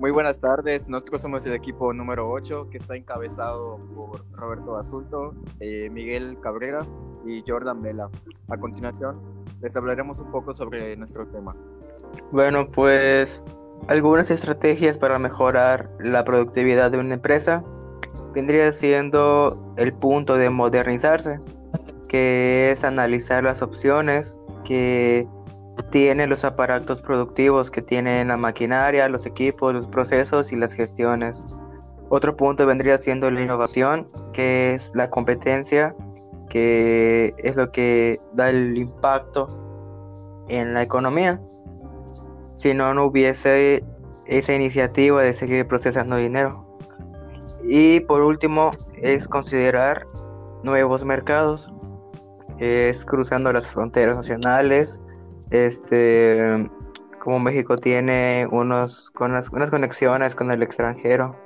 Muy buenas tardes, nosotros somos el equipo número 8 que está encabezado por Roberto Basulto, eh, Miguel Cabrera y Jordan Vela. A continuación les hablaremos un poco sobre nuestro tema. Bueno, pues algunas estrategias para mejorar la productividad de una empresa vendría siendo el punto de modernizarse, que es analizar las opciones que tienen los aparatos productivos, que tienen la maquinaria, los equipos, los procesos y las gestiones. Otro punto vendría siendo la innovación, que es la competencia, que es lo que da el impacto en la economía. Si no, no hubiese esa iniciativa de seguir procesando dinero. Y por último, es considerar nuevos mercados, es cruzando las fronteras nacionales, este, como México tiene unos, unas, unas conexiones con el extranjero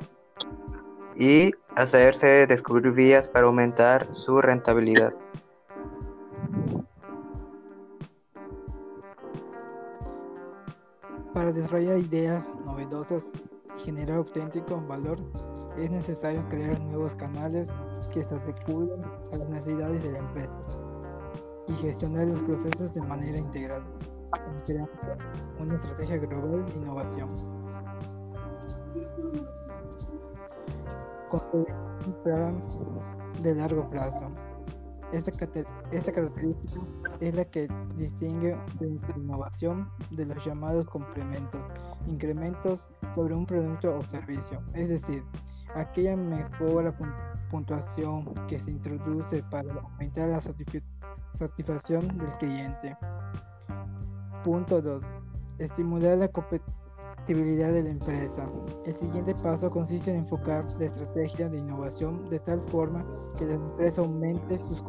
y hacerse descubrir vías para aumentar su rentabilidad. Para desarrollar ideas novedosas y generar auténtico valor, es necesario crear nuevos canales que se adecúen a las necesidades de la empresa y gestionar los procesos de manera integral, creando una estrategia global de innovación. Construir un plan de largo plazo. Esta, característica es la que distingue nuestra innovación de los llamados complementos, incrementos sobre un producto o servicio, es decir, aquella mejora puntuación que se introduce para aumentar la satisfacción del cliente. Punto 2. Estimular la competitividad de la empresa. El siguiente paso consiste en enfocar la estrategia de innovación de tal forma que la empresa aumente su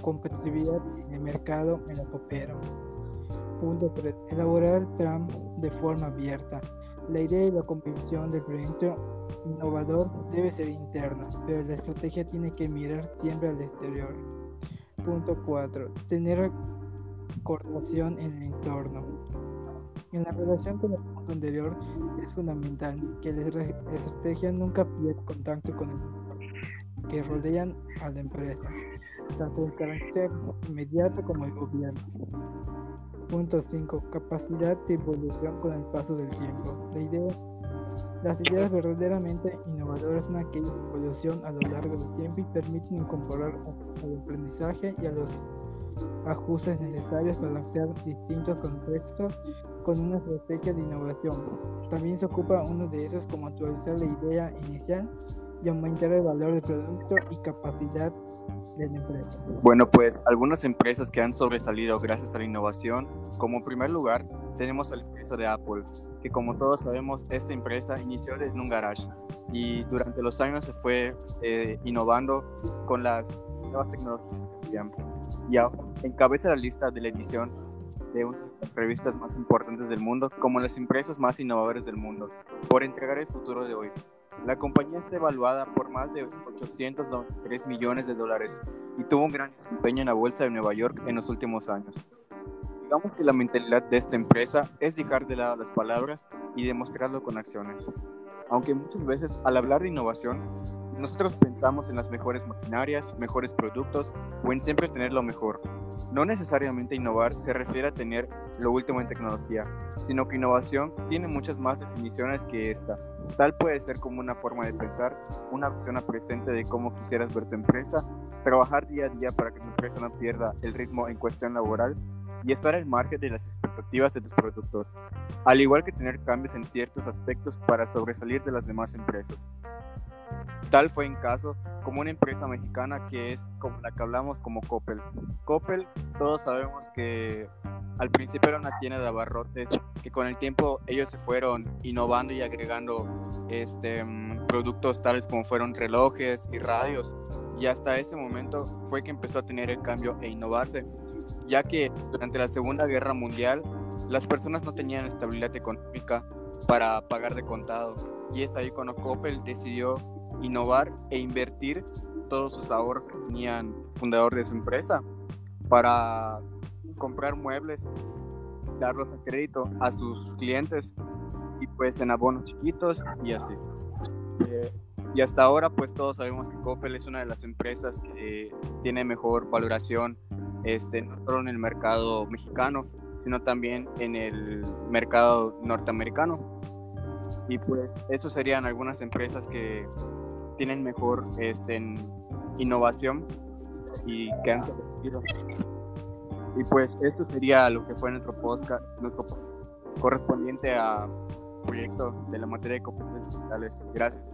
competitividad en el mercado en el. Punto 3. Elaborar el plan de forma abierta. La idea y la convicción del proyecto innovador debe ser interna, pero la estrategia tiene que mirar siempre al exterior. Punto 4. Tener coordinación en el entorno. En la relación con el punto anterior es fundamental que la estrategia nunca pierda contacto con el que rodean a la empresa, tanto el carácter inmediato como el gobierno. Punto 5. Capacidad de evolución con el paso del tiempo. La idea, las ideas verdaderamente innovadoras son aquellas que evolución a lo largo del tiempo y permiten incorporar al aprendizaje y a los ajustes necesarios para adaptar distintos contextos con una estrategia de innovación. También se ocupa uno de esos como actualizar la idea inicial y aumentar el valor del producto y capacidad bueno, pues algunas empresas que han sobresalido gracias a la innovación, como primer lugar tenemos a la empresa de Apple, que como todos sabemos, esta empresa inició en un garage y durante los años se fue eh, innovando con las nuevas tecnologías que. Y ahora encabeza la lista de la edición de una de las revistas más importantes del mundo como las empresas más innovadoras del mundo, por entregar el futuro de hoy. La compañía está evaluada por más de 893 millones de dólares y tuvo un gran desempeño en la bolsa de Nueva York en los últimos años. Digamos que la mentalidad de esta empresa es dejar de lado las palabras y demostrarlo con acciones. Aunque muchas veces al hablar de innovación, nosotros pensamos en las mejores maquinarias, mejores productos o en siempre tener lo mejor. No necesariamente innovar se refiere a tener lo último en tecnología, sino que innovación tiene muchas más definiciones que esta. Tal puede ser como una forma de pensar, una opción a presente de cómo quisieras ver tu empresa, trabajar día a día para que tu empresa no pierda el ritmo en cuestión laboral y estar al margen de las expectativas de tus productos, al igual que tener cambios en ciertos aspectos para sobresalir de las demás empresas. Tal fue en caso como una empresa mexicana que es como la que hablamos como Coppel. Coppel, todos sabemos que al principio era una tienda de abarrotes que con el tiempo ellos se fueron innovando y agregando este, mm, productos tales como fueron relojes y radios. Y hasta ese momento fue que empezó a tener el cambio e innovarse, ya que durante la Segunda Guerra Mundial las personas no tenían estabilidad económica para pagar de contado. Y es ahí cuando Coppel decidió innovar e invertir todos sus ahorros que tenían fundador de su empresa para comprar muebles, darlos a crédito a sus clientes y pues en abonos chiquitos y así. Eh, y hasta ahora pues todos sabemos que Coppel es una de las empresas que tiene mejor valoración este, no solo en el mercado mexicano, sino también en el mercado norteamericano. Y pues eso serían algunas empresas que tienen mejor este, innovación y que han sobrevivido. Y pues esto sería lo que fue nuestro podcast, nuestro correspondiente a proyecto de la materia de competencias digitales. Gracias.